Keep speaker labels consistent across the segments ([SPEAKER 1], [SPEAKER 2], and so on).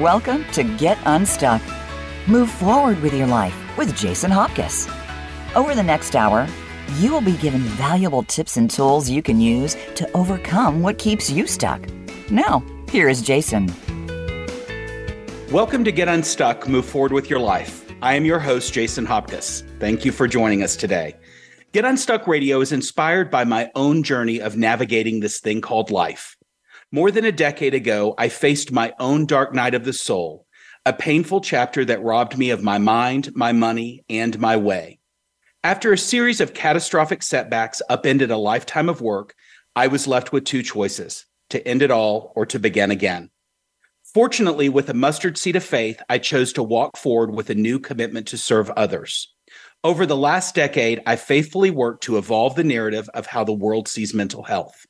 [SPEAKER 1] Welcome to Get Unstuck. Move forward with your life with Jason Hopkins. Over the next hour, you will be given valuable tips and tools you can use to overcome what keeps you stuck. Now, here is Jason.
[SPEAKER 2] Welcome to Get Unstuck, Move Forward with Your Life. I am your host, Jason Hopkins. Thank you for joining us today. Get Unstuck Radio is inspired by my own journey of navigating this thing called life. More than a decade ago, I faced my own dark night of the soul, a painful chapter that robbed me of my mind, my money, and my way. After a series of catastrophic setbacks upended a lifetime of work, I was left with two choices to end it all or to begin again. Fortunately, with a mustard seed of faith, I chose to walk forward with a new commitment to serve others. Over the last decade, I faithfully worked to evolve the narrative of how the world sees mental health.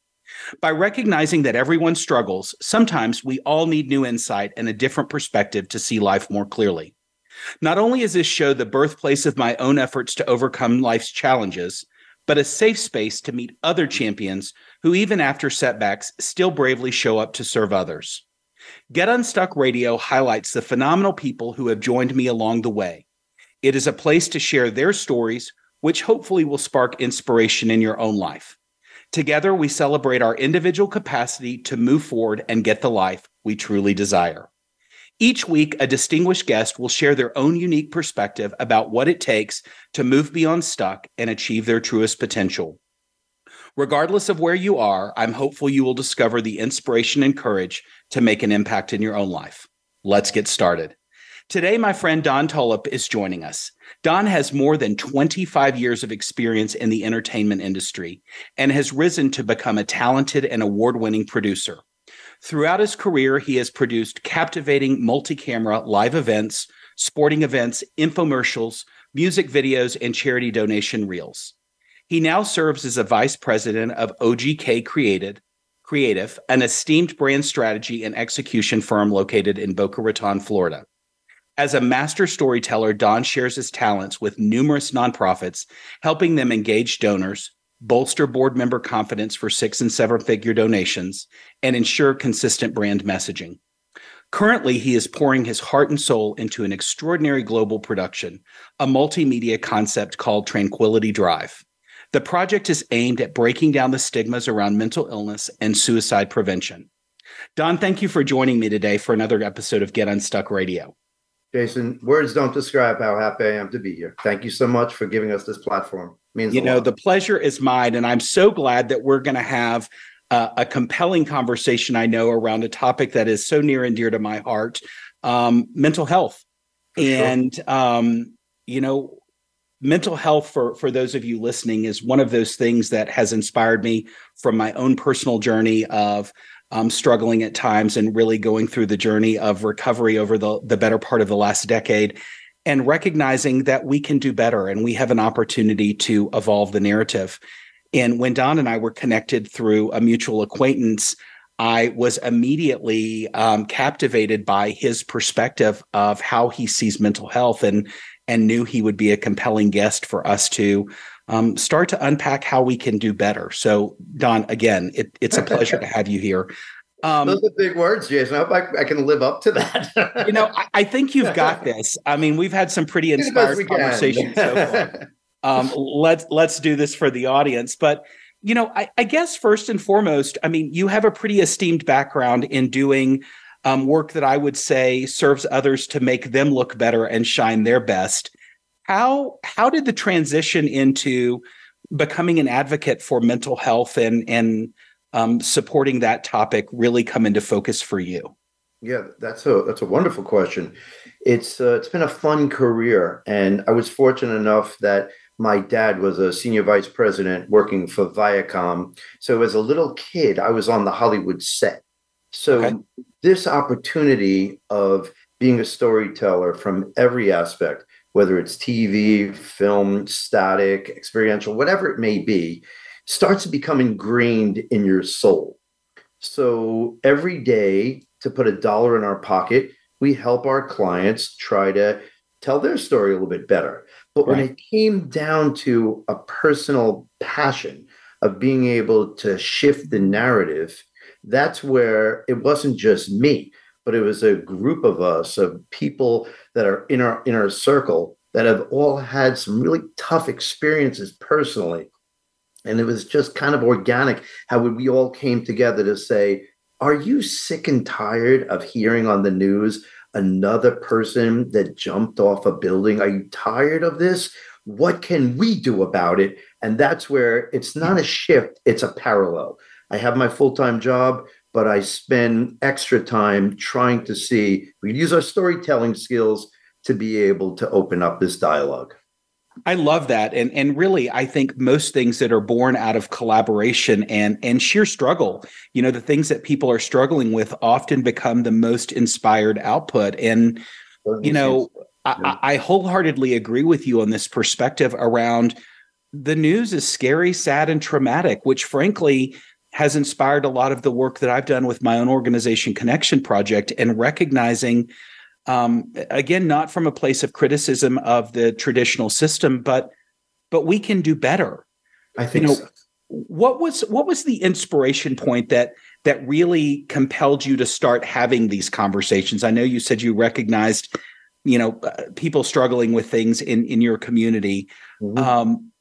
[SPEAKER 2] By recognizing that everyone struggles, sometimes we all need new insight and a different perspective to see life more clearly. Not only is this show the birthplace of my own efforts to overcome life's challenges, but a safe space to meet other champions who, even after setbacks, still bravely show up to serve others. Get Unstuck Radio highlights the phenomenal people who have joined me along the way. It is a place to share their stories, which hopefully will spark inspiration in your own life. Together, we celebrate our individual capacity to move forward and get the life we truly desire. Each week, a distinguished guest will share their own unique perspective about what it takes to move beyond stuck and achieve their truest potential. Regardless of where you are, I'm hopeful you will discover the inspiration and courage to make an impact in your own life. Let's get started. Today, my friend Don Tolep is joining us. Don has more than 25 years of experience in the entertainment industry and has risen to become a talented and award winning producer. Throughout his career, he has produced captivating multi camera live events, sporting events, infomercials, music videos, and charity donation reels. He now serves as a vice president of OGK Created, Creative, an esteemed brand strategy and execution firm located in Boca Raton, Florida. As a master storyteller, Don shares his talents with numerous nonprofits, helping them engage donors, bolster board member confidence for six and seven figure donations, and ensure consistent brand messaging. Currently, he is pouring his heart and soul into an extraordinary global production, a multimedia concept called Tranquility Drive. The project is aimed at breaking down the stigmas around mental illness and suicide prevention. Don, thank you for joining me today for another episode of Get Unstuck Radio.
[SPEAKER 3] Jason, words don't describe how happy I am to be here. Thank you so much for giving us this platform.
[SPEAKER 2] It means you know lot. the pleasure is mine, and I'm so glad that we're going to have uh, a compelling conversation. I know around a topic that is so near and dear to my heart, um, mental health, for and sure. um, you know, mental health for for those of you listening is one of those things that has inspired me from my own personal journey of um, struggling at times and really going through the journey of recovery over the, the better part of the last decade and recognizing that we can do better and we have an opportunity to evolve the narrative. And when Don and I were connected through a mutual acquaintance, I was immediately um, captivated by his perspective of how he sees mental health and and knew he would be a compelling guest for us to um, start to unpack how we can do better. So, Don, again, it, it's a pleasure to have you here.
[SPEAKER 3] Um, Those are big words, Jason. I hope I, I can live up to that.
[SPEAKER 2] you know, I, I, think you've got this. I mean, we've had some pretty inspired conversations so far. Um, let's let's do this for the audience. But you know, I, I, guess first and foremost, I mean, you have a pretty esteemed background in doing um, work that I would say serves others to make them look better and shine their best. How how did the transition into becoming an advocate for mental health and and um, supporting that topic really come into focus for you?
[SPEAKER 3] Yeah, that's a that's a wonderful question. It's uh, it's been a fun career, and I was fortunate enough that my dad was a senior vice president working for Viacom. So as a little kid, I was on the Hollywood set. So okay. this opportunity of being a storyteller from every aspect, whether it's TV, film, static, experiential, whatever it may be, starts to become ingrained in your soul. So every day, to put a dollar in our pocket, we help our clients try to tell their story a little bit better. But right. when it came down to a personal passion of being able to shift the narrative, that's where it wasn't just me. But it was a group of us of people that are in our in our circle that have all had some really tough experiences personally. And it was just kind of organic how we all came together to say are you sick and tired of hearing on the news another person that jumped off a building? Are you tired of this? What can we do about it? And that's where it's not a shift it's a parallel. I have my full-time job but I spend extra time trying to see we use our storytelling skills to be able to open up this dialogue.
[SPEAKER 2] I love that. And and really I think most things that are born out of collaboration and and sheer struggle, you know, the things that people are struggling with often become the most inspired output. And you know, I, I wholeheartedly agree with you on this perspective around the news is scary, sad, and traumatic, which frankly has inspired a lot of the work that I've done with my own organization, Connection Project, and recognizing, um, again, not from a place of criticism of the traditional system, but but we can do better.
[SPEAKER 3] I think. You know, so.
[SPEAKER 2] What was what was the inspiration point that that really compelled you to start having these conversations? I know you said you recognized, you know, uh, people struggling with things in in your community. Mm-hmm. Um,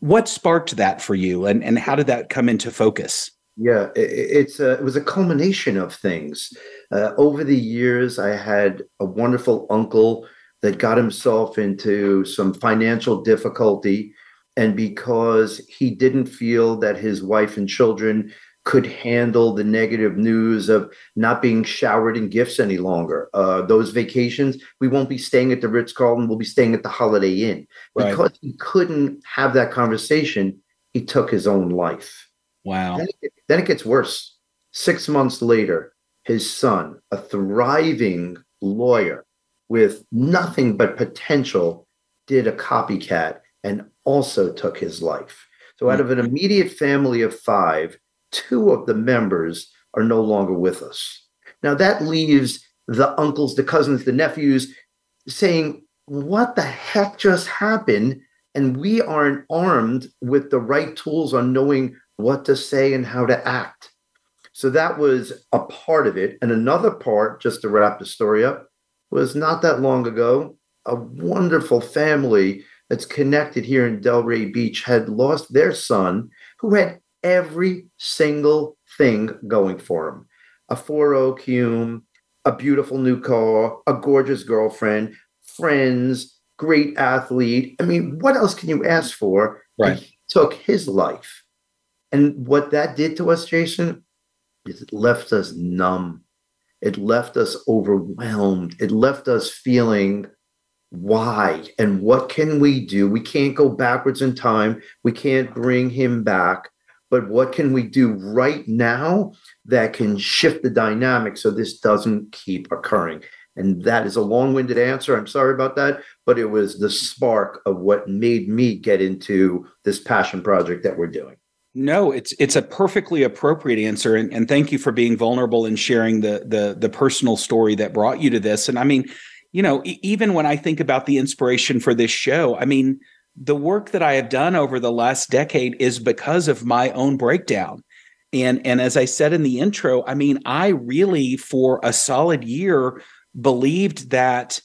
[SPEAKER 2] what sparked that for you, and and how did that come into focus?
[SPEAKER 3] Yeah, it, it's a, it was a culmination of things. Uh, over the years, I had a wonderful uncle that got himself into some financial difficulty. And because he didn't feel that his wife and children could handle the negative news of not being showered in gifts any longer. Uh, those vacations, we won't be staying at the Ritz Carlton, we'll be staying at the Holiday Inn. Right. Because he couldn't have that conversation, he took his own life.
[SPEAKER 2] Wow.
[SPEAKER 3] Then it, then it gets worse. Six months later, his son, a thriving lawyer with nothing but potential, did a copycat and also took his life. So, out of an immediate family of five, two of the members are no longer with us. Now, that leaves the uncles, the cousins, the nephews saying, What the heck just happened? And we aren't armed with the right tools on knowing what to say and how to act. So that was a part of it. And another part, just to wrap the story up, was not that long ago, a wonderful family that's connected here in Delray Beach had lost their son who had every single thing going for him a 4 Cume, a beautiful new car, a gorgeous girlfriend, friends, great athlete. I mean, what else can you ask for?
[SPEAKER 2] Right. He
[SPEAKER 3] took his life. And what that did to us, Jason, is it left us numb. It left us overwhelmed. It left us feeling why and what can we do? We can't go backwards in time. We can't bring him back. But what can we do right now that can shift the dynamic so this doesn't keep occurring? And that is a long winded answer. I'm sorry about that. But it was the spark of what made me get into this passion project that we're doing.
[SPEAKER 2] No, it's it's a perfectly appropriate answer, and, and thank you for being vulnerable and sharing the the the personal story that brought you to this. And I mean, you know, e- even when I think about the inspiration for this show, I mean, the work that I have done over the last decade is because of my own breakdown. And and as I said in the intro, I mean, I really for a solid year believed that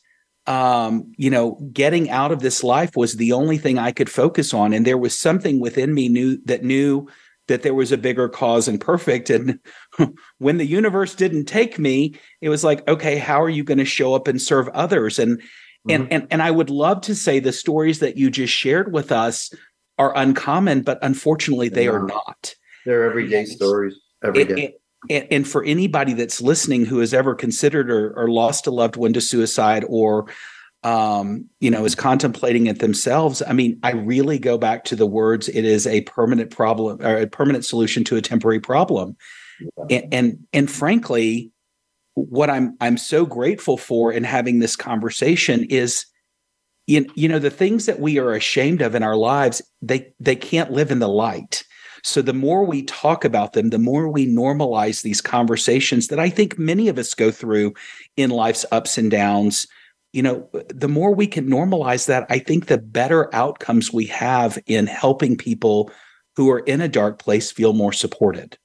[SPEAKER 2] um, you know, getting out of this life was the only thing I could focus on. And there was something within me knew that knew that there was a bigger cause and perfect. And when the universe didn't take me, it was like, okay, how are you going to show up and serve others? And mm-hmm. and and and I would love to say the stories that you just shared with us are uncommon, but unfortunately they are not.
[SPEAKER 3] They're everyday stories. Every day. It,
[SPEAKER 2] and, and, for anybody that's listening who has ever considered or, or lost a loved one to suicide or um, you know is contemplating it themselves i mean i really go back to the words it is a permanent problem or a permanent solution to a temporary problem yeah. and, and and frankly what i'm i'm so grateful for in having this conversation is you, you know the things that we are ashamed of in our lives they they can't live in the light so the more we talk about them, the more we normalize these conversations that I think many of us go through in life's ups and downs. You know, the more we can normalize that, I think the better outcomes we have in helping people who are in a dark place feel more supported.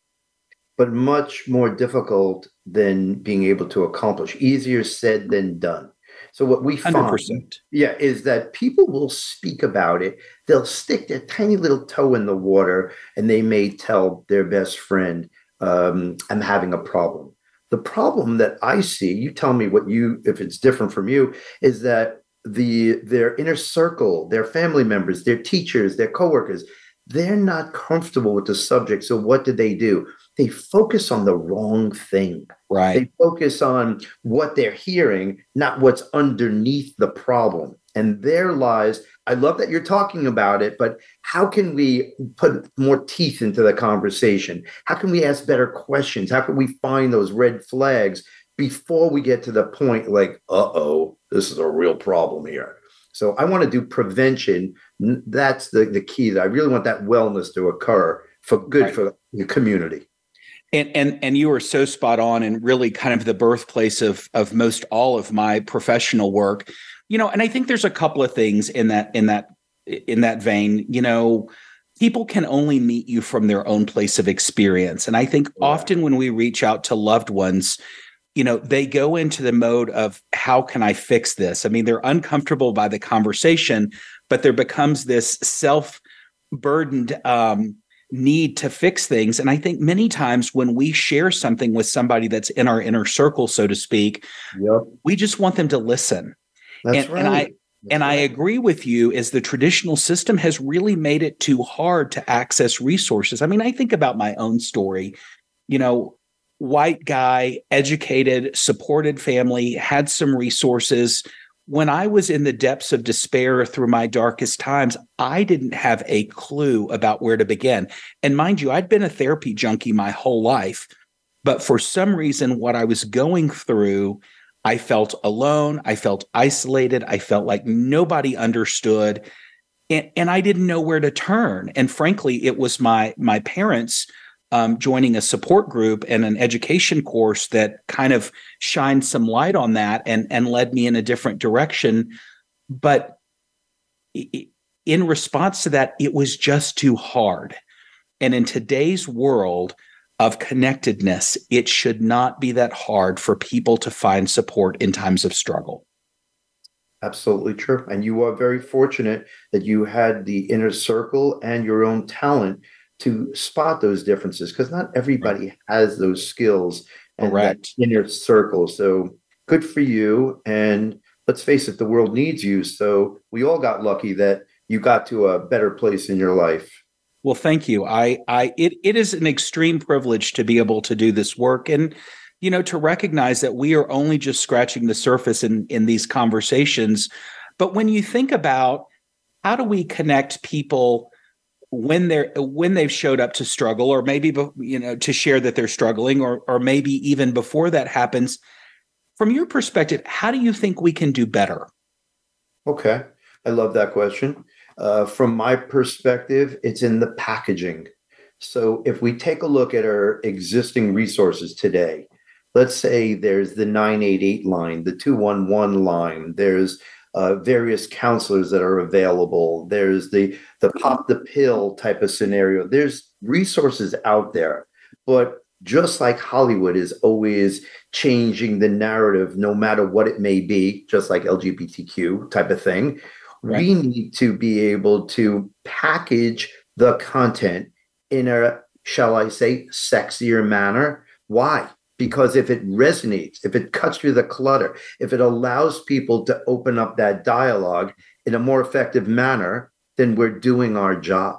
[SPEAKER 3] but much more difficult than being able to accomplish. Easier said than done. So what we find, 100%. yeah, is that people will speak about it. They'll stick their tiny little toe in the water, and they may tell their best friend, um, "I'm having a problem." The problem that I see, you tell me what you, if it's different from you, is that the their inner circle, their family members, their teachers, their coworkers, they're not comfortable with the subject. So what do they do? They focus on the wrong thing.
[SPEAKER 2] Right.
[SPEAKER 3] They focus on what they're hearing, not what's underneath the problem. And there lies, I love that you're talking about it, but how can we put more teeth into the conversation? How can we ask better questions? How can we find those red flags before we get to the point like, uh oh, this is a real problem here? So I want to do prevention. That's the, the key. That I really want that wellness to occur for good right. for the community.
[SPEAKER 2] And and and you are so spot on and really kind of the birthplace of of most all of my professional work. You know, and I think there's a couple of things in that in that in that vein, you know, people can only meet you from their own place of experience. And I think yeah. often when we reach out to loved ones, you know, they go into the mode of how can I fix this? I mean, they're uncomfortable by the conversation, but there becomes this self burdened um, need to fix things. And I think many times when we share something with somebody that's in our inner circle, so to speak, yep. we just want them to listen.
[SPEAKER 3] That's
[SPEAKER 2] and,
[SPEAKER 3] right.
[SPEAKER 2] And I that's and right. I agree with you as the traditional system has really made it too hard to access resources. I mean, I think about my own story. You know, white guy, educated, supported family, had some resources, when I was in the depths of despair through my darkest times, I didn't have a clue about where to begin. And mind you, I'd been a therapy junkie my whole life. But for some reason, what I was going through, I felt alone. I felt isolated. I felt like nobody understood. And, and I didn't know where to turn. And frankly, it was my my parents um, joining a support group and an education course that kind of shined some light on that and and led me in a different direction. But in response to that, it was just too hard. And in today's world of connectedness, it should not be that hard for people to find support in times of struggle.
[SPEAKER 3] Absolutely true. And you are very fortunate that you had the inner circle and your own talent to spot those differences because not everybody right. has those skills and Correct. that inner circle. So good for you. And let's face it, the world needs you. So we all got lucky that you got to a better place in your life.
[SPEAKER 2] Well, thank you. I, I, it, it is an extreme privilege to be able to do this work and, you know, to recognize that we are only just scratching the surface in, in these conversations. But when you think about how do we connect people when they're when they've showed up to struggle or maybe you know to share that they're struggling or or maybe even before that happens from your perspective how do you think we can do better?
[SPEAKER 3] Okay. I love that question. Uh, from my perspective it's in the packaging. So if we take a look at our existing resources today let's say there's the 988 line the 211 line there's uh, various counselors that are available. There's the the pop the pill type of scenario. There's resources out there, but just like Hollywood is always changing the narrative, no matter what it may be, just like LGBTQ type of thing, right. we need to be able to package the content in a, shall I say, sexier manner. Why? Because if it resonates, if it cuts through the clutter, if it allows people to open up that dialogue in a more effective manner, then we're doing our job.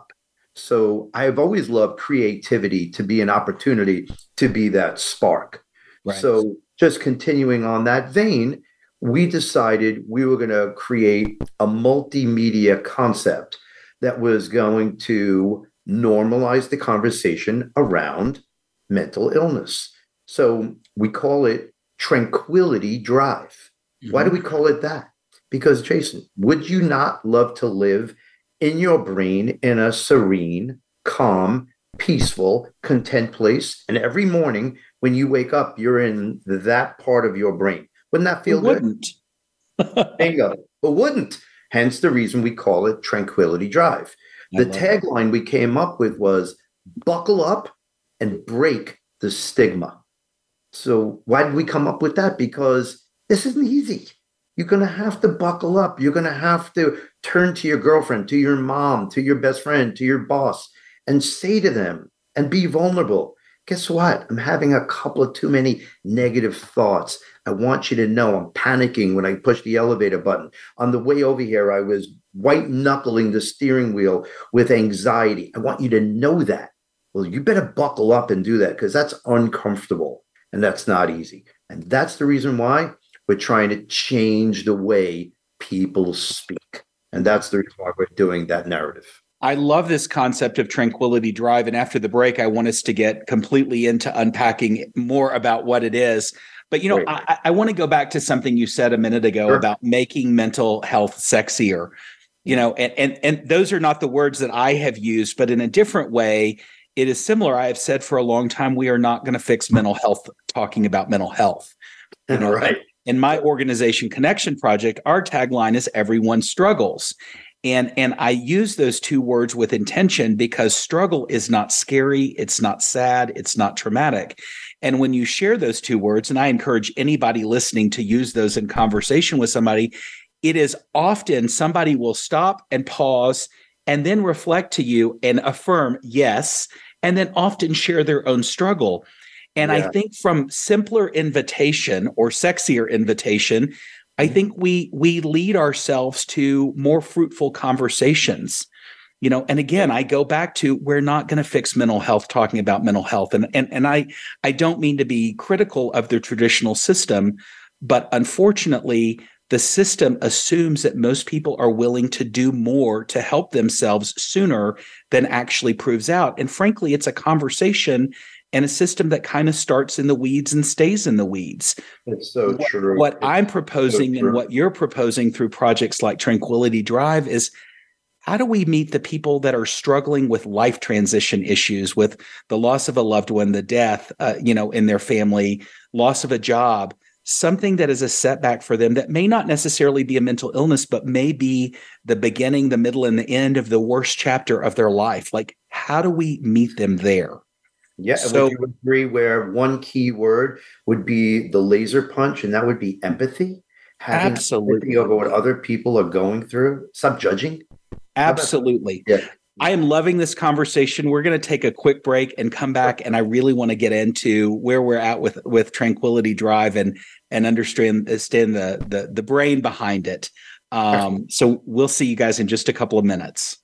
[SPEAKER 3] So I've always loved creativity to be an opportunity to be that spark. Right. So just continuing on that vein, we decided we were going to create a multimedia concept that was going to normalize the conversation around mental illness. So we call it Tranquility Drive. Mm-hmm. Why do we call it that? Because, Jason, would you not love to live in your brain in a serene, calm, peaceful, content place? And every morning when you wake up, you're in that part of your brain. Wouldn't that feel
[SPEAKER 2] good? Wouldn't.
[SPEAKER 3] Bingo. But wouldn't. Hence the reason we call it Tranquility Drive. The tagline we came up with was buckle up and break the stigma. So why did we come up with that? Because this isn't easy. You're going to have to buckle up. You're going to have to turn to your girlfriend, to your mom, to your best friend, to your boss, and say to them and be vulnerable. Guess what? I'm having a couple of too many negative thoughts. I want you to know I'm panicking when I push the elevator button. On the way over here, I was white knuckling the steering wheel with anxiety. I want you to know that. Well, you better buckle up and do that because that's uncomfortable and that's not easy. And that's the reason why we're trying to change the way people speak. And that's the reason why we're doing that narrative.
[SPEAKER 2] I love this concept of tranquility drive. And after the break, I want us to get completely into unpacking more about what it is. But you know, I, I, want to go back to something you said a minute ago sure. about making mental health sexier. You know, and and and those are not the words that I have used, but in a different way, it is similar. I have said for a long time, we are not going to fix mental health talking about mental health.
[SPEAKER 3] You know, right.
[SPEAKER 2] In my organization connection project, our tagline is everyone struggles and and i use those two words with intention because struggle is not scary it's not sad it's not traumatic and when you share those two words and i encourage anybody listening to use those in conversation with somebody it is often somebody will stop and pause and then reflect to you and affirm yes and then often share their own struggle and yeah. i think from simpler invitation or sexier invitation I mm-hmm. think we we lead ourselves to more fruitful conversations. You know, and again, I go back to we're not going to fix mental health talking about mental health. And and and I I don't mean to be critical of the traditional system, but unfortunately, the system assumes that most people are willing to do more to help themselves sooner than actually proves out. And frankly, it's a conversation and a system that kind of starts in the weeds and stays in the weeds.
[SPEAKER 3] It's so
[SPEAKER 2] what,
[SPEAKER 3] true.
[SPEAKER 2] What it's I'm proposing so and what you're proposing through projects like Tranquility Drive is how do we meet the people that are struggling with life transition issues, with the loss of a loved one, the death, uh, you know, in their family, loss of a job, something that is a setback for them that may not necessarily be a mental illness, but may be the beginning, the middle, and the end of the worst chapter of their life. Like, how do we meet them there?
[SPEAKER 3] Yeah, so, would you agree where one key word would be the laser punch, and that would be empathy?
[SPEAKER 2] Having absolutely empathy
[SPEAKER 3] over what other people are going through. Stop judging.
[SPEAKER 2] Absolutely. Yeah. I am loving this conversation. We're going to take a quick break and come back, and I really want to get into where we're at with with Tranquility Drive and and understand, understand the the the brain behind it. Um, so we'll see you guys in just a couple of minutes.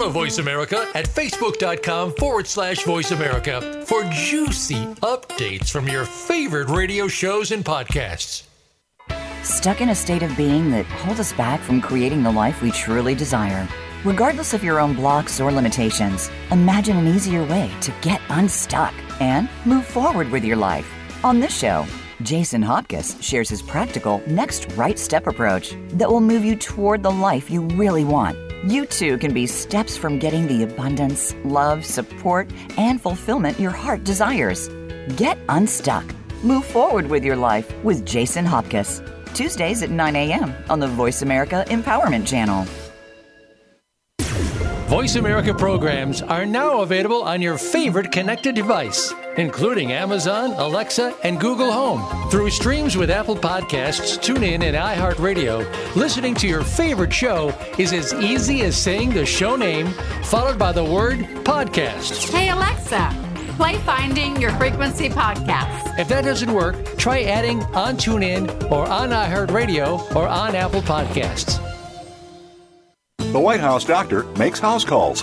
[SPEAKER 4] Follow Voice America at facebook.com forward slash voice America for juicy updates from your favorite radio shows and podcasts.
[SPEAKER 1] Stuck in a state of being that holds us back from creating the life we truly desire. Regardless of your own blocks or limitations, imagine an easier way to get unstuck and move forward with your life. On this show, Jason Hopkins shares his practical next right step approach that will move you toward the life you really want. You too can be steps from getting the abundance, love, support, and fulfillment your heart desires. Get unstuck. Move forward with your life with Jason Hopkins. Tuesdays at 9 a.m. on the Voice America Empowerment Channel.
[SPEAKER 4] Voice America programs are now available on your favorite connected device, including Amazon, Alexa, and Google Home. Through streams with Apple Podcasts, TuneIn, and iHeartRadio, listening to your favorite show is as easy as saying the show name followed by the word podcast.
[SPEAKER 5] Hey, Alexa, play Finding Your Frequency podcast.
[SPEAKER 4] If that doesn't work, try adding on TuneIn or on iHeartRadio or on Apple Podcasts.
[SPEAKER 6] The White House doctor makes house calls.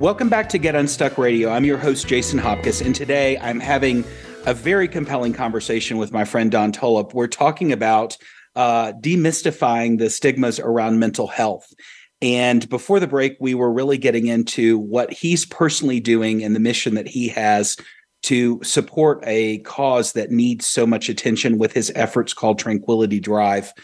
[SPEAKER 1] Welcome back to
[SPEAKER 2] Get Unstuck Radio. I'm your host, Jason Hopkins, and today I'm having a very compelling conversation with my friend Don Tolep. We're talking about uh, demystifying the stigmas around mental health. And before the break, we were really getting into what he's personally doing and the mission that he has to support a cause that needs so much attention with his efforts called Tranquility Drive.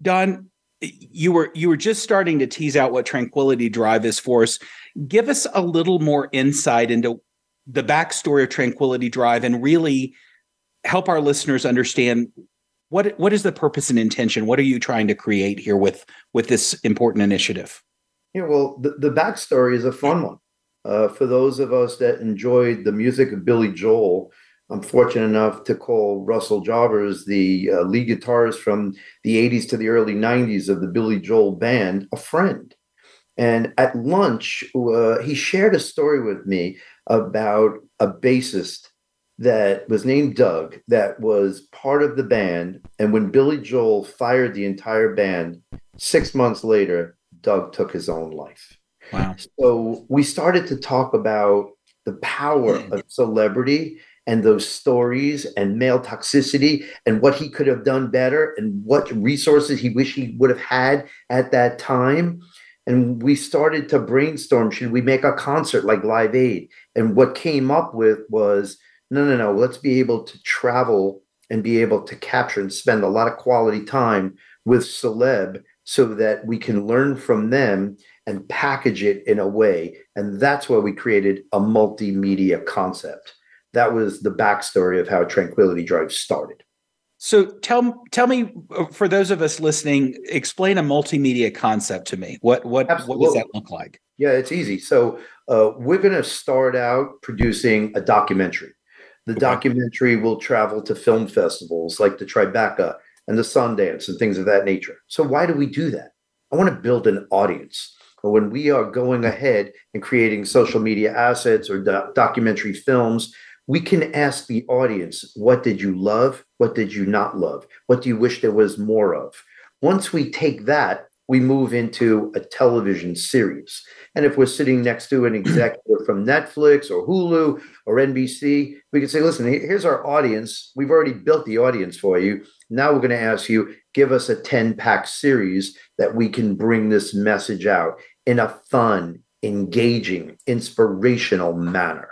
[SPEAKER 2] Don, you were you were just starting to tease out what Tranquility Drive is for us. Give us a little more insight into the backstory of Tranquility Drive and really help our listeners understand what what is the purpose and intention. What are you trying to create here with with this important initiative?
[SPEAKER 3] Yeah, well, the, the backstory is a fun one. Uh, for those of us that enjoyed the music of Billy Joel, I'm fortunate enough to call Russell Javors, the uh, lead guitarist from the 80s to the early 90s of the Billy Joel band, a friend. And at lunch, uh, he shared a story with me about a bassist that was named Doug that was part of the band. And when Billy Joel fired the entire band, six months later, Doug took his own life.
[SPEAKER 2] Wow.
[SPEAKER 3] So we started to talk about the power of celebrity and those stories and male toxicity and what he could have done better and what resources he wished he would have had at that time. And we started to brainstorm should we make a concert like Live Aid? And what came up with was no, no, no, let's be able to travel and be able to capture and spend a lot of quality time with celeb so that we can learn from them and package it in a way. And that's why we created a multimedia concept that was the backstory of how Tranquility Drive started.
[SPEAKER 2] So tell tell me uh, for those of us listening, explain a multimedia concept to me. What what Absolutely. what does that look like?
[SPEAKER 3] Yeah, it's easy. So uh, we're going to start out producing a documentary. The okay. documentary will travel to film festivals like the Tribeca and the Sundance and things of that nature. So why do we do that? I want to build an audience. But when we are going ahead and creating social media assets or do- documentary films, we can ask the audience, what did you love? What did you not love? What do you wish there was more of? Once we take that, we move into a television series. And if we're sitting next to an executive from Netflix or Hulu or NBC, we can say, listen, here's our audience. We've already built the audience for you. Now we're going to ask you, give us a 10 pack series that we can bring this message out in a fun, engaging, inspirational manner.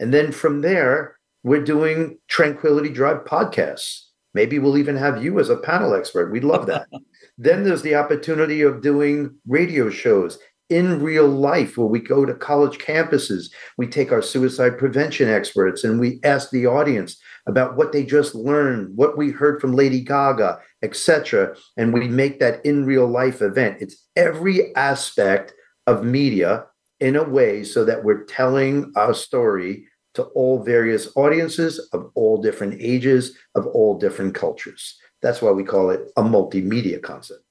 [SPEAKER 3] And then from there, we're doing Tranquility Drive podcasts. Maybe we'll even have you as a panel expert. We'd love that. then there's the opportunity of doing radio shows in real life where we go to college campuses. We take our suicide prevention experts and we ask the audience about what they just learned, what we heard from Lady Gaga, etc. And we make that in real life event. It's every aspect of media in a way so that we're telling our story to all various audiences of all different ages, of all different cultures. That's why we call it a multimedia concept.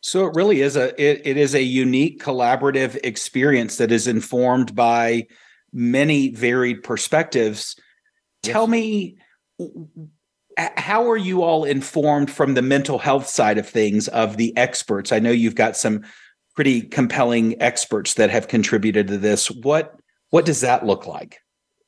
[SPEAKER 2] So it really is a it, it is a unique collaborative experience that is informed by many varied perspectives. Yes. Tell me how are you all informed from the mental health side of things of the experts? I know you've got some pretty compelling experts that have contributed to this. What what does that look like?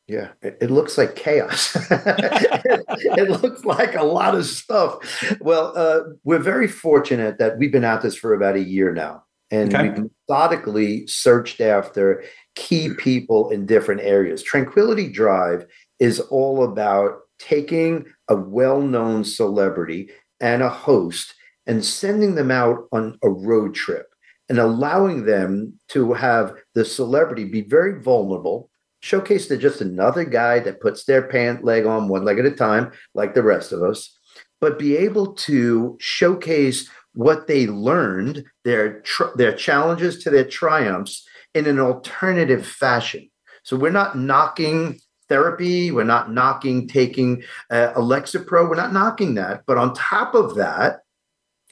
[SPEAKER 3] Yeah, it, it, looks like chaos. it, it, looks like a lot of stuff. Well, uh, we're very fortunate that we've been at this for about a year now. And okay. we've methodically searched after key people in different areas. Tranquility Drive is all about taking a well known celebrity and a host and sending them out on a road trip and allowing them to have the celebrity be very vulnerable showcase they're just another guy that puts their pant leg on one leg at a time, like the rest of us, but be able to showcase what they learned, their tr- their challenges to their triumphs, in an alternative fashion. So we're not knocking therapy. We're not knocking taking uh, Lexapro. We're not knocking that. But on top of that,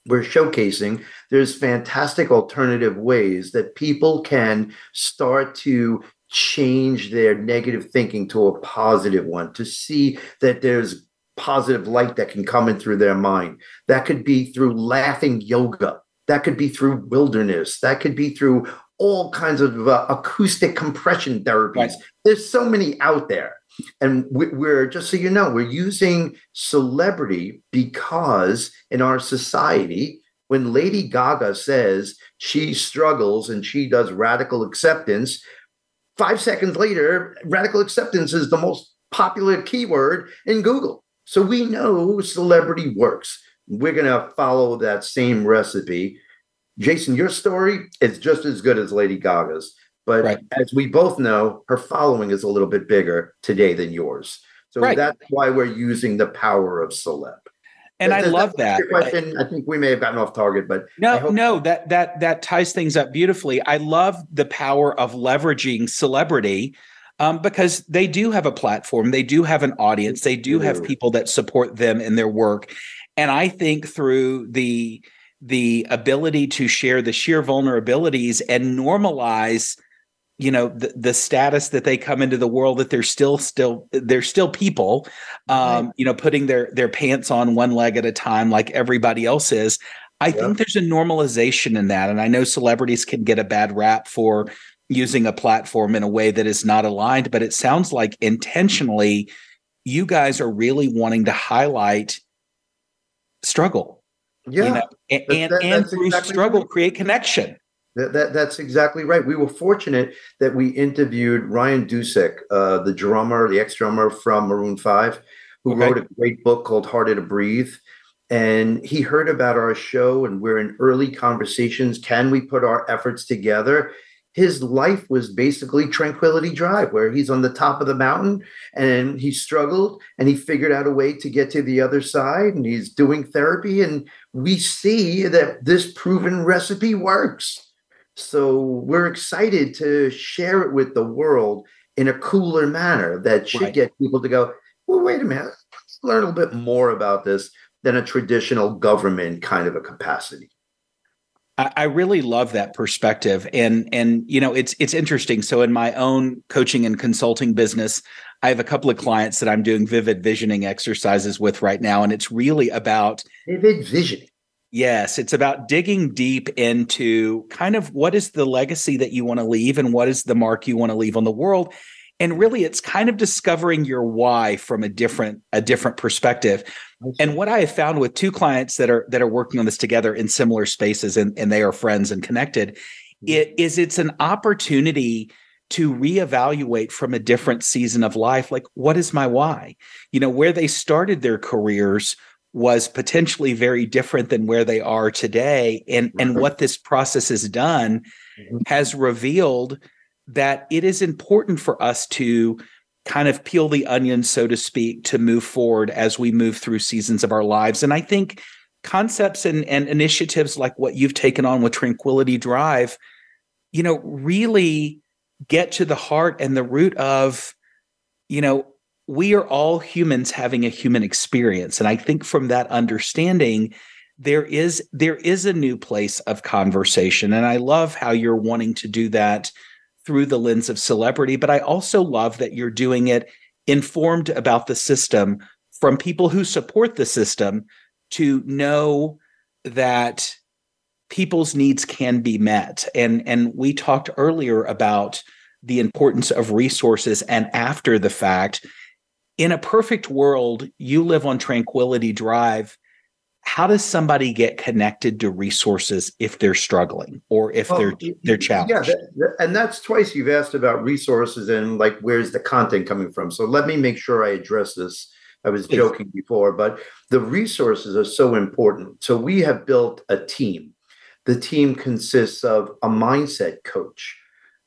[SPEAKER 3] we're showcasing there's fantastic alternative ways that people can start to change their negative thinking to a positive one, to see that there's positive light that can come in through their mind. That could be through laughing yoga. That could be through wilderness. That could be through all kinds of uh, acoustic compression therapies. Right. There's so many out there. And we're just so you know, we're using celebrity because in our society, when Lady Gaga says she struggles and she does radical acceptance, five seconds later, radical acceptance is the most popular keyword in Google. So we know celebrity works. We're going to follow that same recipe. Jason, your story is just as good as Lady Gaga's. But right. as we both know, her following is a little bit bigger today than yours. So right. that's why we're using the power of celeb.
[SPEAKER 2] And I love that.
[SPEAKER 3] Question. I, I think we may have gotten off target, but
[SPEAKER 2] no, no, that that that ties things up beautifully. I love the power of leveraging celebrity um, because they do have a platform, they do have an audience, they do have people that support them in their work, and I think through the the ability to share the sheer vulnerabilities and normalize you know the, the status that they come into the world that they're still still they're still people um right. you know putting their their pants on one leg at a time like everybody else is i think there's a normalization in that and i know celebrities can get a bad rap for using a platform in a way that is not aligned but it sounds like intentionally you guys are really wanting to highlight struggle
[SPEAKER 3] yeah you know,
[SPEAKER 2] and and, and through exactly struggle right. create connection
[SPEAKER 3] that, that, that's exactly right. We were fortunate that we interviewed Ryan Dusick, uh, the drummer, the ex drummer from Maroon 5, who okay. wrote a great book called Harder to Breathe. And he heard about our show, and we're in early conversations. Can we put our efforts together? His life was basically Tranquility Drive, where he's on the top of the mountain and he struggled and he figured out a way to get to the other side and he's doing therapy. And we see that this proven recipe works so we're excited to share it with the world in a cooler manner that should right. get people to go, well, wait a minute, let's learn a little bit more about this than a traditional government kind of a capacity.
[SPEAKER 2] I really love that perspective, and and you know it's it's interesting. So in my own coaching and consulting business, I have a couple of clients that I'm doing vivid visioning exercises with right now, and it's really about
[SPEAKER 3] vivid visioning.
[SPEAKER 2] Yes, it's about digging deep into kind of what is the legacy that you want to leave and what is the mark you want to leave on the world. And really it's kind of discovering your why from a different a different perspective. And what I have found with two clients that are that are working on this together in similar spaces and, and they are friends and connected, mm-hmm. it is it's an opportunity to reevaluate from a different season of life like what is my why? You know, where they started their careers was potentially very different than where they are today. And and what this process has done mm-hmm. has revealed that it is important for us to kind of peel the onion so to speak to move forward as we move through seasons of our lives. And i think concepts and, and initiatives like what you've taken on with tranquility drive you know really get to the heart and the root of you know we are all humans having a human experience. And i think from that understanding there is there is a new place of conversation. And i love how you're wanting to do that through the lens of celebrity but i also love that you're doing it informed about the system from people who support the system to know that people's needs can be met. And and we talked earlier about the importance of resources and after the fact in a perfect world, you live on Tranquility Drive. How does somebody get connected to resources if they're struggling or if well, they're they're challenged?
[SPEAKER 3] Yeah, that, and that's twice you've asked about resources and like where's the content coming from. So let me make sure I address this. I was Please. joking before, but the resources are so important. So we have built a team. The team consists of a mindset coach,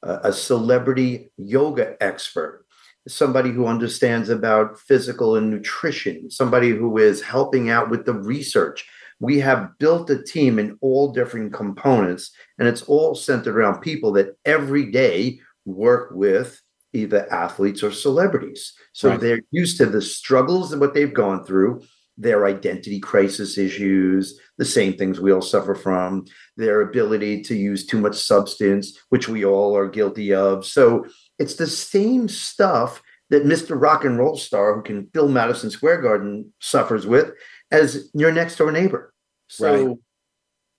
[SPEAKER 3] a celebrity yoga expert, somebody who understands about physical and nutrition, somebody who is helping out with the research, we have built a team in all different components, and it's all centered around people that every day work with either athletes or celebrities. So right. they're used to the struggles and what they've gone through, their identity crisis issues, the same things we all suffer from, their ability to use too much substance, which we all are guilty of. So it's the same stuff that Mr. Rock and Roll star who can fill Madison Square Garden suffers with as your next door neighbor. So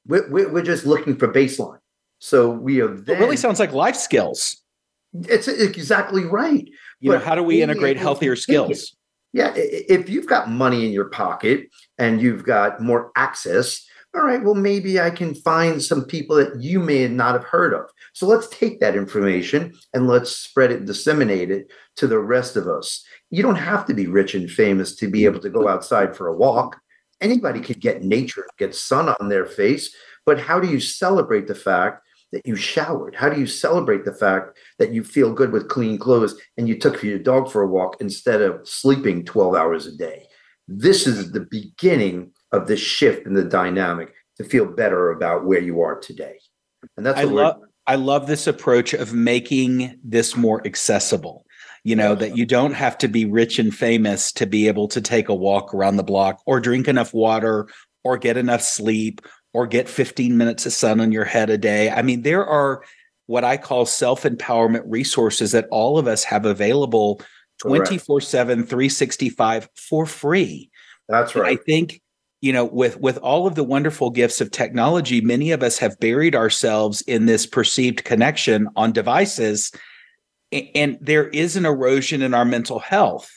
[SPEAKER 3] right. we're, we're just looking for baseline. So we are then,
[SPEAKER 2] it really sounds like life skills.
[SPEAKER 3] It's exactly right.
[SPEAKER 2] You but know, how do we integrate healthier skills?
[SPEAKER 3] Yeah, if you've got money in your pocket and you've got more access, all right, well, maybe I can find some people that you may not have heard of. So let's take that information and let's spread it, disseminate it to the rest of us. You don't have to be rich and famous to be able to go outside for a walk. Anybody could get nature, get sun on their face. But how do you celebrate the fact that you showered? How do you celebrate the fact that you feel good with clean clothes and you took your dog for a walk instead of sleeping 12 hours a day? This is the beginning of the shift in the dynamic to feel better about where you are today.
[SPEAKER 2] And that's I love I love this approach of making this more accessible. You know, that you don't have to be rich and famous to be able to take a walk around the block or drink enough water or get enough sleep or get 15 minutes of sun on your head a day. I mean, there are what I call self empowerment resources that all of us have available 24 7, 365 for free.
[SPEAKER 3] That's right.
[SPEAKER 2] And I think you know with with all of the wonderful gifts of technology many of us have buried ourselves in this perceived connection on devices and there is an erosion in our mental health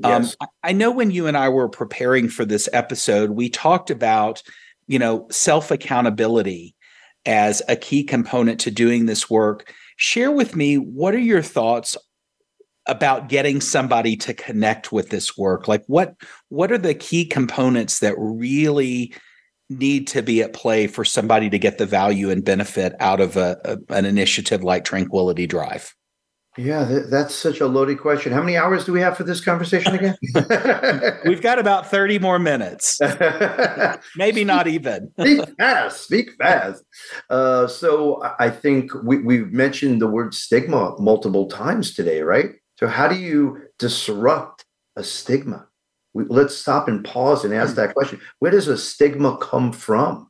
[SPEAKER 2] yes. um, i know when you and i were preparing for this episode we talked about you know, self accountability as a key component to doing this work. Share with me what are your thoughts about getting somebody to connect with this work? Like what what are the key components that really need to be at play for somebody to get the value and benefit out of a, a an initiative like Tranquility Drive?
[SPEAKER 3] Yeah, th- that's such a loaded question. How many hours do we have for this conversation again?
[SPEAKER 2] We've got about 30 more minutes. Maybe not even.
[SPEAKER 3] speak fast, speak fast. Uh, so I think we, we've mentioned the word stigma multiple times today, right? So, how do you disrupt a stigma? We, let's stop and pause and ask that question. Where does a stigma come from?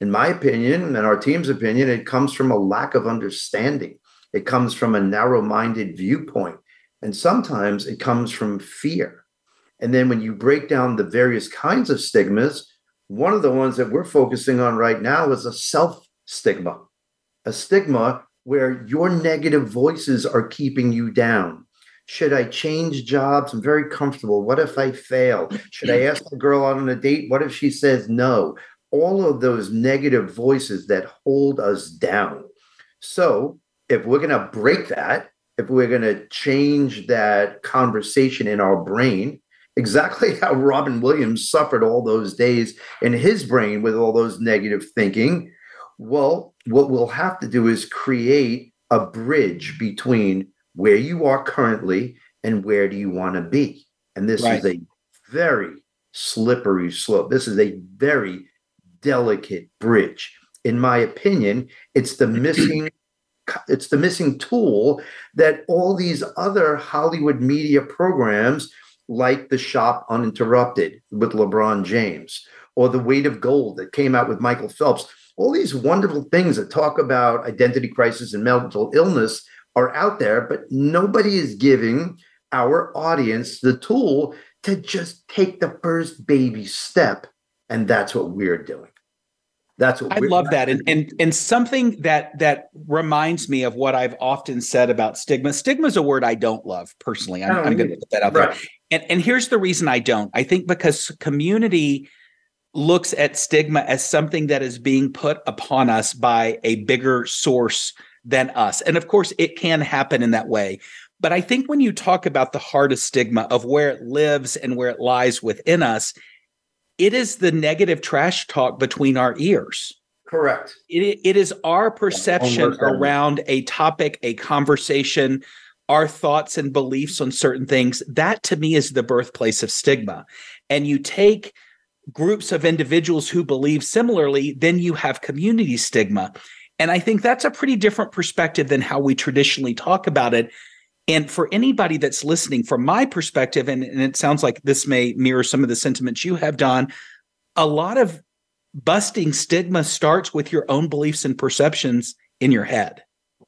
[SPEAKER 3] In my opinion, and our team's opinion, it comes from a lack of understanding it comes from a narrow minded viewpoint. And sometimes it comes from fear. And then when you break down the various kinds of stigmas, one of the ones that we're focusing on right now is a self stigma, a stigma where your negative voices are keeping you down. Should I change jobs? I'm very comfortable. What if I fail? Should I ask the girl out on a date? What if she says no? All of those negative voices that hold us down. So if we're going to break that, if we're going to change that conversation in our brain, exactly how Robin Williams suffered all those days in his brain with all those negative thinking, well, what we'll have to do is create a bridge between where you are currently and where do you want to be. And this right. is a very slippery slope. This is a very delicate bridge. In my opinion, it's the missing it's the missing tool that all these other Hollywood media programs like The Shop Uninterrupted with LeBron James or The Weight of Gold that came out with Michael Phelps, all these wonderful things that talk about identity crisis and mental illness are out there, but nobody is giving our audience the tool to just take the first baby step. And that's what we're doing. That's what
[SPEAKER 2] I love that, and and and something that that reminds me of what I've often said about stigma. Stigma is a word I don't love personally. I'm, oh, I'm going to put that out right. there. And and here's the reason I don't. I think because community looks at stigma as something that is being put upon us by a bigger source than us, and of course it can happen in that way. But I think when you talk about the heart of stigma of where it lives and where it lies within us, it is the negative trash talk between our ears.
[SPEAKER 3] Correct.
[SPEAKER 2] It, it is our perception around a topic, a conversation, our thoughts and beliefs on certain things. That to me is the birthplace of stigma. And you take groups of individuals who believe similarly, then you have community stigma. And I think that's a pretty different perspective than how we traditionally talk about it. And for anybody that's listening, from my perspective, and, and it sounds like this may mirror some of the sentiments you have done, a lot of busting stigma starts with your own beliefs and perceptions in your head.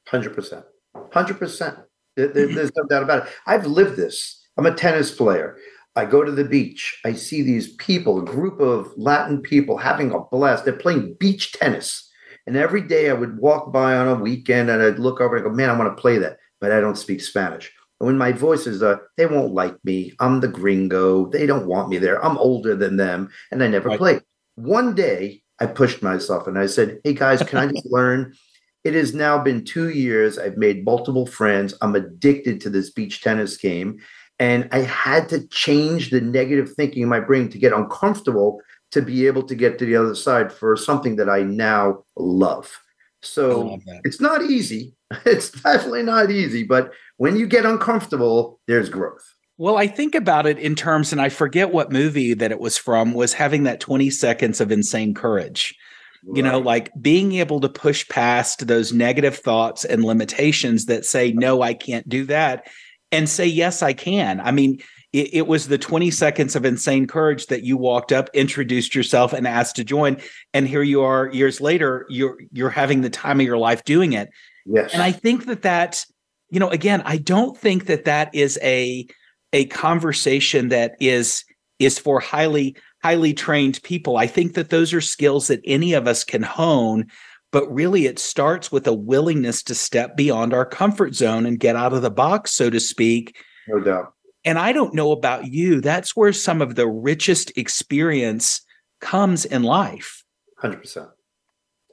[SPEAKER 3] 100%. 100%. There, there's no doubt about it. I've lived this. I'm a tennis player. I go to the beach. I see these people, a group of Latin people having a blast. They're playing beach tennis. And every day I would walk by on a weekend and I'd look over and go, man, I want to play that, but I don't speak Spanish. And when my voice is, uh, they won't like me. I'm the gringo. They don't want me there. I'm older than them. And I never right. played. One day I pushed myself and I said, hey guys, can I just learn? It has now been two years. I've made multiple friends. I'm addicted to this beach tennis game. And I had to change the negative thinking in my brain to get uncomfortable to be able to get to the other side for something that I now love. So it's not easy. It's definitely not easy. But when you get uncomfortable, there's growth.
[SPEAKER 2] Well, I think about it in terms, and I forget what movie that it was from, was having that 20 seconds of insane courage. Right. You know, like being able to push past those negative thoughts and limitations that say, no, I can't do that and say, yes, I can. I mean, it, it, was the 20 seconds of insane courage that you walked up, introduced yourself, and asked to join. And here you are years later, you're you're having the time of your life doing it.
[SPEAKER 3] Yes.
[SPEAKER 2] And I think that that, you know, again, I don't think that that is a a conversation that is is for highly highly trained people. I think that those are skills that any of us can hone but really it starts with a willingness to step beyond our comfort zone and get out of the box so to speak
[SPEAKER 3] no doubt
[SPEAKER 2] and i don't know about you that's where some of the richest experience comes in life
[SPEAKER 3] 100%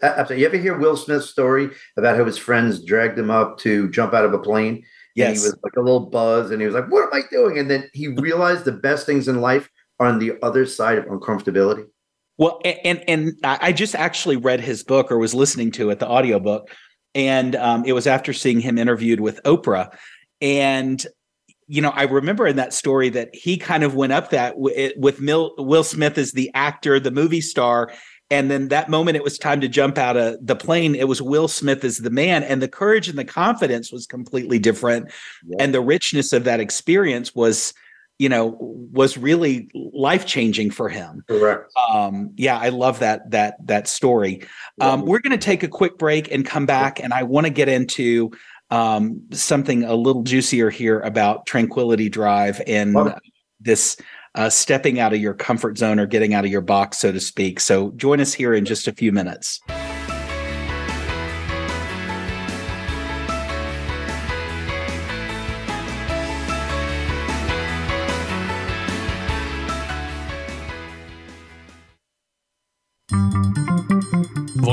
[SPEAKER 3] Absolutely. You ever hear Will Smith's story about how his friends dragged him up to jump out of a plane?
[SPEAKER 2] Yes.
[SPEAKER 3] And he was like a little buzz and he was like, What am I doing? And then he realized the best things in life are on the other side of uncomfortability.
[SPEAKER 2] Well, and and I just actually read his book or was listening to it, the audiobook, and um, it was after seeing him interviewed with Oprah, and you know I remember in that story that he kind of went up that w- with Mil- Will Smith as the actor, the movie star, and then that moment it was time to jump out of the plane. It was Will Smith as the man, and the courage and the confidence was completely different, and the richness of that experience was you know was really life changing for him.
[SPEAKER 3] Correct.
[SPEAKER 2] Um yeah i love that that that story. Um we're going to take a quick break and come back and i want to get into um something a little juicier here about tranquility drive and this uh, stepping out of your comfort zone or getting out of your box so to speak. So join us here in just a few minutes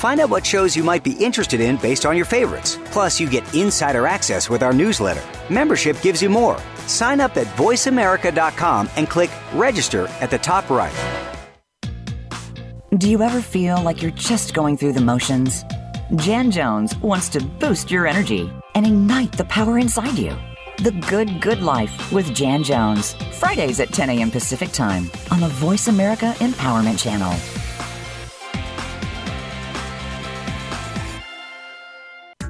[SPEAKER 7] Find out what shows you might be interested in based on your favorites. Plus, you get insider access with our newsletter. Membership gives you more. Sign up at voiceamerica.com and click register at the top right.
[SPEAKER 1] Do you ever feel like you're just going through the motions? Jan Jones wants to boost your energy and ignite the power inside you. The Good Good Life with Jan Jones, Fridays at 10 a.m. Pacific Time on the Voice America Empowerment Channel.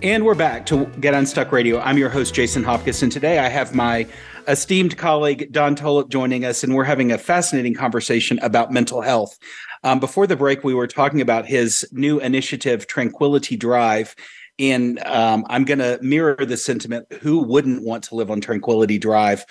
[SPEAKER 2] And we're back to Get Unstuck Radio. I'm your host, Jason Hopkins, and today I have my esteemed colleague, Don Tolep, joining us, and we're having a fascinating conversation about mental health. Um, before the break, we were talking about his new initiative, Tranquility Drive. And um, I'm going to mirror the sentiment who wouldn't want to live on Tranquility Drive?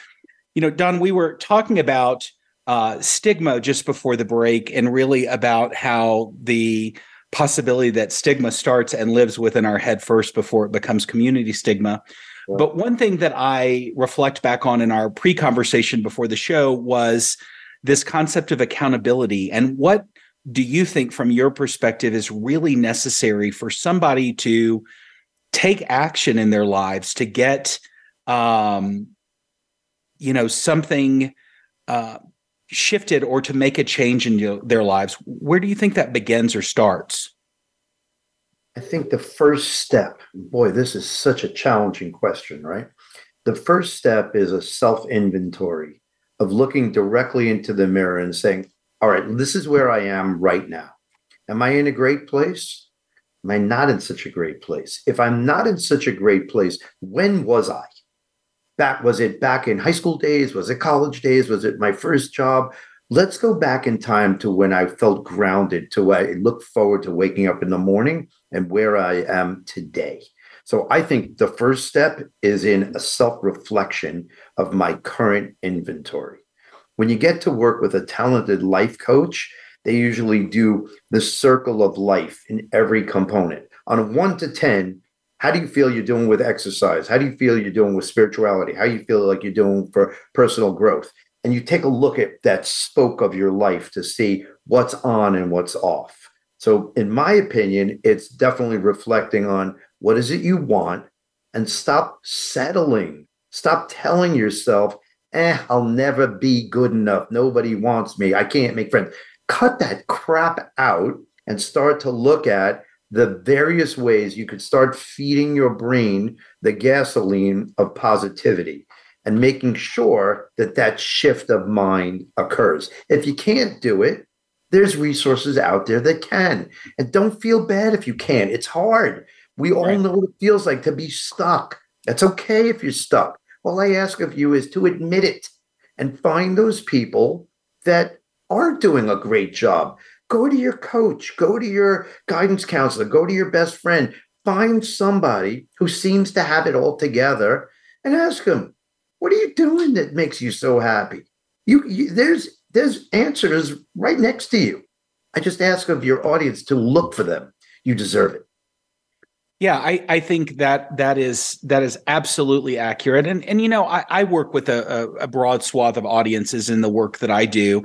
[SPEAKER 2] You know, Don, we were talking about uh, stigma just before the break and really about how the possibility that stigma starts and lives within our head first before it becomes community stigma. But one thing that I reflect back on in our pre conversation before the show was this concept of accountability. And what do you think, from your perspective, is really necessary for somebody to take action in their lives to get, um, you know, something uh, shifted or to make a change in their lives, where do you think that begins or starts?
[SPEAKER 3] I think the first step, boy, this is such a challenging question, right? The first step is a self inventory of looking directly into the mirror and saying, all right, this is where I am right now. Am I in a great place? Am I not in such a great place? If I'm not in such a great place, when was I? Back was it back in high school days? Was it college days? Was it my first job? Let's go back in time to when i felt grounded to i look forward to waking up in the morning and where i am today. So i think the first step is in a self-reflection of my current inventory. When you get to work with a talented life coach they usually do the circle of life in every component. On a 1 to 10 how do you feel you're doing with exercise? How do you feel you're doing with spirituality? How you feel like you're doing for personal growth? And you take a look at that spoke of your life to see what's on and what's off. So, in my opinion, it's definitely reflecting on what is it you want and stop settling. Stop telling yourself, eh, I'll never be good enough. Nobody wants me. I can't make friends. Cut that crap out and start to look at the various ways you could start feeding your brain the gasoline of positivity and making sure that that shift of mind occurs. If you can't do it, there's resources out there that can. And don't feel bad if you can't. It's hard. We all right. know what it feels like to be stuck. That's okay if you're stuck. All I ask of you is to admit it and find those people that aren't doing a great job Go to your coach, go to your guidance counselor, go to your best friend, find somebody who seems to have it all together and ask them, what are you doing that makes you so happy? You, you there's there's answers right next to you. I just ask of your audience to look for them. You deserve it.
[SPEAKER 2] Yeah, I, I think that that is that is absolutely accurate. And and you know, I, I work with a, a broad swath of audiences in the work that I do.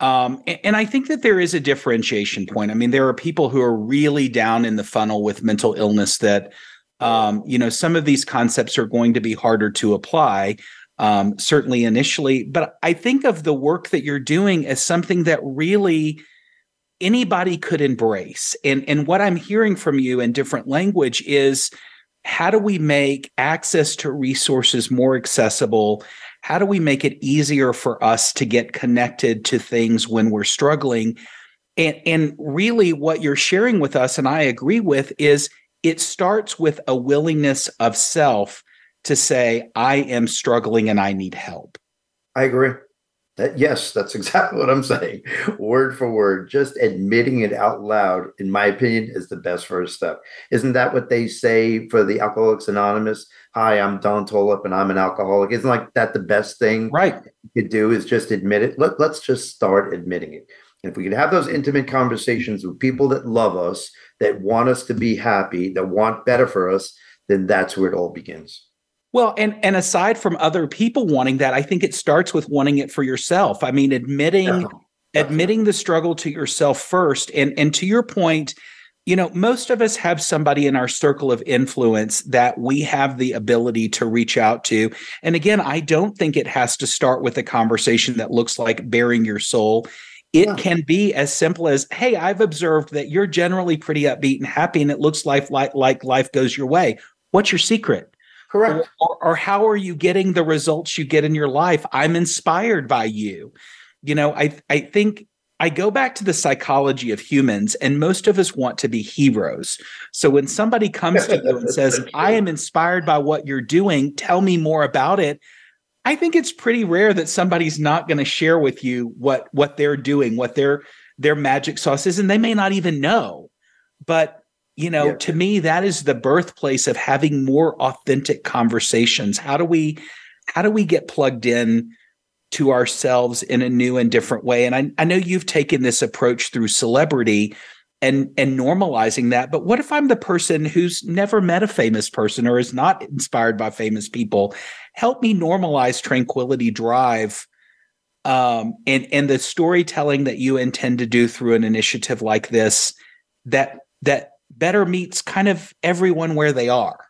[SPEAKER 2] Um, and, I think that there is a differentiation point. I mean, there are people who are really down in the funnel with mental illness that, um, you know, some of these concepts are going to be harder to apply, um, certainly initially. But I think of the work that you're doing as something that really anybody could embrace. And, and what I'm hearing from you in different language is how do we make access to resources more accessible? How do we make it easier for us to get connected to things when we're struggling and and really what you're sharing with us and I agree with is it starts with a willingness of self to say I am struggling and I need help.
[SPEAKER 3] I agree. That, yes, that's exactly what I'm saying. Word for word, just admitting it out loud, in my opinion, is the best first step. Isn't that what they say for the Alcoholics Anonymous? Hi, I'm Don Tolep and I'm an alcoholic. Isn't like that the best thing
[SPEAKER 2] right.
[SPEAKER 3] you could do is just admit it? Let, let's just start admitting it. And if we could have those intimate conversations with people that love us, that want us to be happy, that want better for us, then that's where it all begins.
[SPEAKER 2] Well, and and aside from other people wanting that, I think it starts with wanting it for yourself. I mean, admitting admitting the struggle to yourself first. And and to your point, you know, most of us have somebody in our circle of influence that we have the ability to reach out to. And again, I don't think it has to start with a conversation that looks like bearing your soul. It yeah. can be as simple as, "Hey, I've observed that you're generally pretty upbeat and happy, and it looks like like, like life goes your way. What's your secret?"
[SPEAKER 3] Correct.
[SPEAKER 2] Or, or, how are you getting the results you get in your life? I'm inspired by you. You know, I I think I go back to the psychology of humans, and most of us want to be heroes. So when somebody comes to you and says, I am inspired by what you're doing, tell me more about it. I think it's pretty rare that somebody's not going to share with you what what they're doing, what their their magic sauce is, and they may not even know. But you know, yeah. to me, that is the birthplace of having more authentic conversations. How do we how do we get plugged in to ourselves in a new and different way? And I, I know you've taken this approach through celebrity and and normalizing that. But what if I'm the person who's never met a famous person or is not inspired by famous people? Help me normalize Tranquility Drive um, and and the storytelling that you intend to do through an initiative like this that that better meets kind of everyone where they are.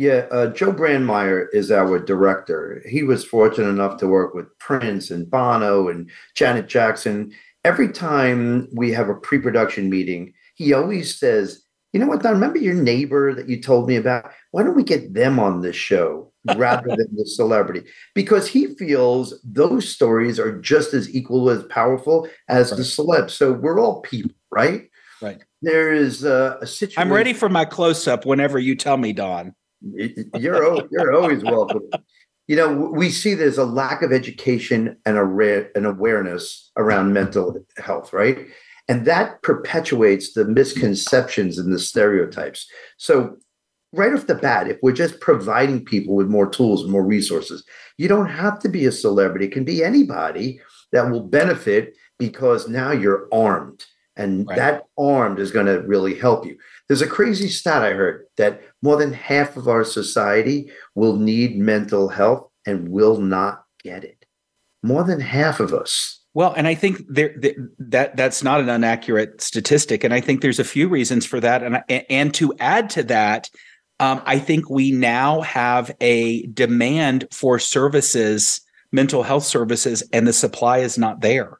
[SPEAKER 3] Yeah, uh, Joe Brandmeier is our director. He was fortunate enough to work with Prince and Bono and Janet Jackson. Every time we have a pre production meeting, he always says, You know what, Don, remember your neighbor that you told me about? Why don't we get them on this show rather than the celebrity? Because he feels those stories are just as equal as powerful as right. the celebs. So we're all people, right?
[SPEAKER 2] Right
[SPEAKER 3] there is a, a situation.
[SPEAKER 2] I'm ready for my close up whenever you tell me, Don.
[SPEAKER 3] You're you're always welcome. You know, we see there's a lack of education and a rare, an awareness around mental health, right? And that perpetuates the misconceptions and the stereotypes. So, right off the bat, if we're just providing people with more tools and more resources, you don't have to be a celebrity. It can be anybody that will benefit because now you're armed and right. that armed is going to really help you. There's a crazy stat I heard that more than half of our society will need mental health and will not get it. More than half of us.
[SPEAKER 2] Well, and I think there, that that's not an inaccurate statistic, and I think there's a few reasons for that. And and to add to that, um, I think we now have a demand for services, mental health services, and the supply is not there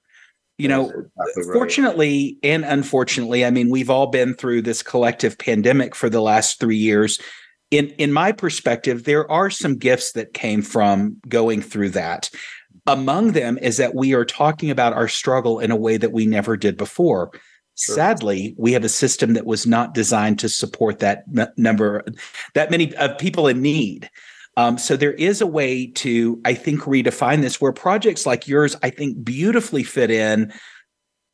[SPEAKER 2] you know exactly right. fortunately and unfortunately i mean we've all been through this collective pandemic for the last 3 years in in my perspective there are some gifts that came from going through that among them is that we are talking about our struggle in a way that we never did before Sure. Sadly, we have a system that was not designed to support that number, that many of people in need. Um, so there is a way to, I think, redefine this where projects like yours, I think, beautifully fit in.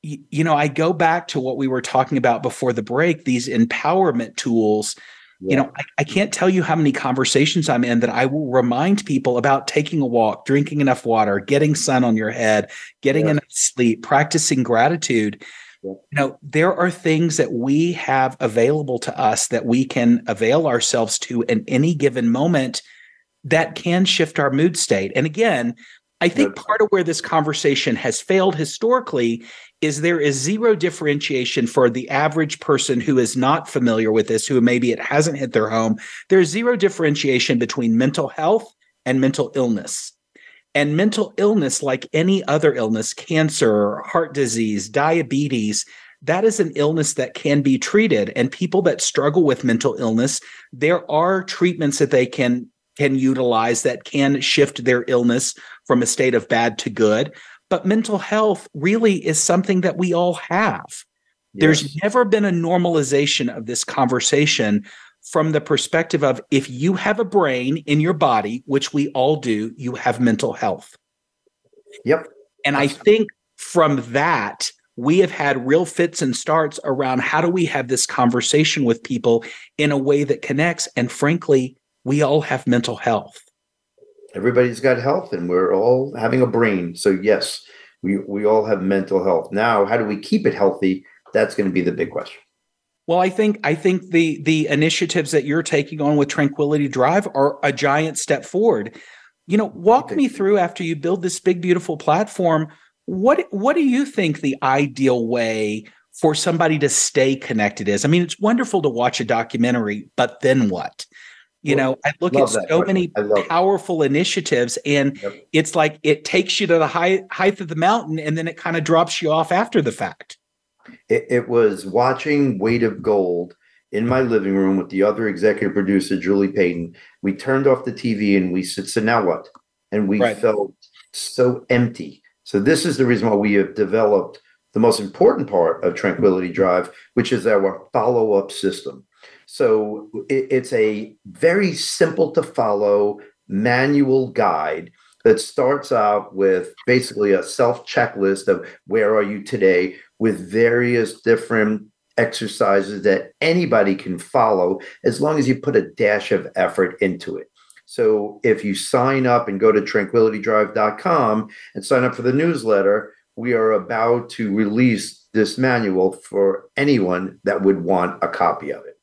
[SPEAKER 2] You, you know, I go back to what we were talking about before the break, these empowerment tools. Yeah. You know, I, I can't tell you how many conversations I'm in that I will remind people about taking a walk, drinking enough water, getting sun on your head, getting yeah. enough sleep, practicing gratitude you know there are things that we have available to us that we can avail ourselves to in any given moment that can shift our mood state. And again, I think part of where this conversation has failed historically is there is zero differentiation for the average person who is not familiar with this, who maybe it hasn't hit their home. There's zero differentiation between mental health and mental illness. And mental illness, like any other illness, cancer, heart disease, diabetes, that is an illness that can be treated. And people that struggle with mental illness, there are treatments that they can can utilize that can shift their illness from a state of bad to good. But mental health really is something that we all have. Yes. There's never been a normalization of this conversation from the perspective of if you have a brain in your body, which we all do, you have mental health.
[SPEAKER 3] Yep.
[SPEAKER 2] And I think from that, we have had real fits and starts around how do we have this conversation with people in a way that connects. And frankly, we all have mental health.
[SPEAKER 3] Everybody's got health and we're all having a brain. So yes, we we all have mental health. Now, how do we keep it healthy? That's going to be the big question.
[SPEAKER 2] Well, I think I think the the initiatives that you're taking on with Tranquility Drive are a giant step forward. You know, walk me through after you build this big beautiful platform, what what do you think the ideal way for somebody to stay connected is? I mean, it's wonderful to watch a documentary, but then what? You know, I look at so many powerful initiatives, and yep. it's like it takes you to the high height of the mountain, and then it kind of drops you off after the fact.
[SPEAKER 3] It, it, was watching Weight of Gold in my living room with the other executive producer, Julie Payton. We turned off the TV and we said, "So now what?" And we right. felt so empty. So this is the reason why we have developed the most important part of Tranquility Drive, which is our follow-up system. So it, it's a very simple to follow manual guide that starts out with basically a self checklist of where are you today with various different exercises that anybody can follow as long as you put a dash of effort into it. So if you sign up and go to tranquilitydrive.com and sign up for the newsletter, we are about to release this manual for anyone that would want a copy of it.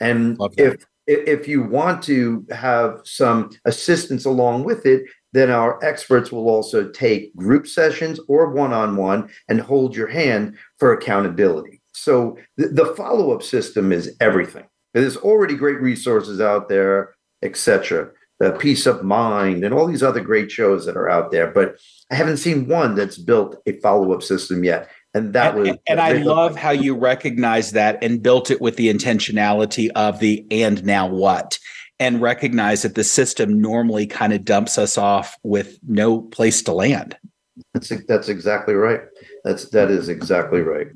[SPEAKER 3] And if if you want to have some assistance along with it, then our experts will also take group sessions or one-on-one and hold your hand for accountability. So the, the follow-up system is everything. There's already great resources out there, etc. The peace of mind and all these other great shows that are out there, but I haven't seen one that's built a follow-up system yet and that
[SPEAKER 2] and,
[SPEAKER 3] was
[SPEAKER 2] and, and i love how you recognize that and built it with the intentionality of the and now what and recognize that the system normally kind of dumps us off with no place to land.
[SPEAKER 3] That's that's exactly right. That's that is exactly right.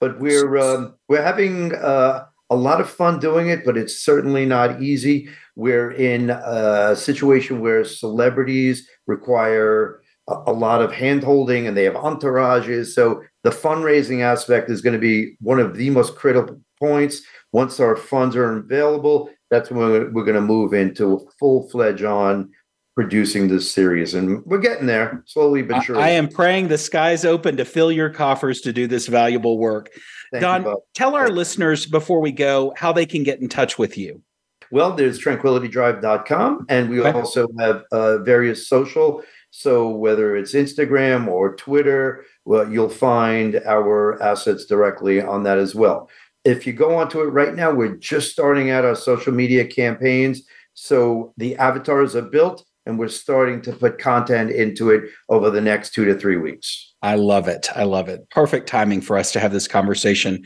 [SPEAKER 3] But we're um, we're having uh, a lot of fun doing it but it's certainly not easy. We're in a situation where celebrities require a lot of hand holding and they have entourages. So the fundraising aspect is going to be one of the most critical points. Once our funds are available, that's when we're going to move into a full fledged on producing this series. And we're getting there slowly but surely.
[SPEAKER 2] I am praying the skies open to fill your coffers to do this valuable work. Thank Don, you, tell our Thank listeners before we go how they can get in touch with you.
[SPEAKER 3] Well, there's tranquilitydrive.com, and we okay. also have uh, various social so whether it's Instagram or Twitter, well, you'll find our assets directly on that as well. If you go onto it right now, we're just starting out our social media campaigns. So the avatars are built and we're starting to put content into it over the next two to three weeks.
[SPEAKER 2] I love it. I love it. Perfect timing for us to have this conversation.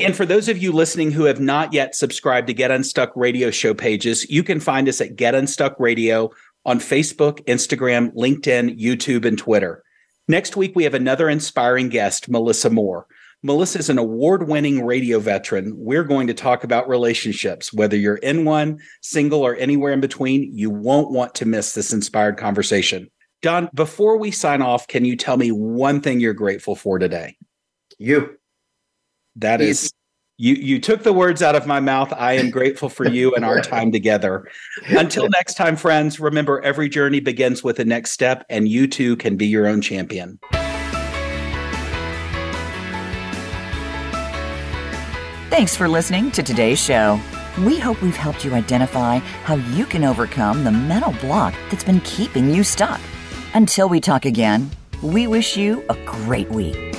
[SPEAKER 2] And for those of you listening who have not yet subscribed to Get Unstuck radio show pages, you can find us at Get Unstuck Radio on Facebook, Instagram, LinkedIn, YouTube, and Twitter. Next week, we have another inspiring guest, Melissa Moore. Melissa is an award winning radio veteran. We're going to talk about relationships. Whether you're in one, single, or anywhere in between, you won't want to miss this inspired conversation. Don, before we sign off, can you tell me one thing you're grateful for today?
[SPEAKER 3] You.
[SPEAKER 2] That is you you took the words out of my mouth. I am grateful for you and our time together. Until next time, friends, remember every journey begins with a next step, and you too can be your own champion.
[SPEAKER 1] Thanks for listening to today's show. We hope we've helped you identify how you can overcome the mental block that's been keeping you stuck. Until we talk again, we wish you a great week.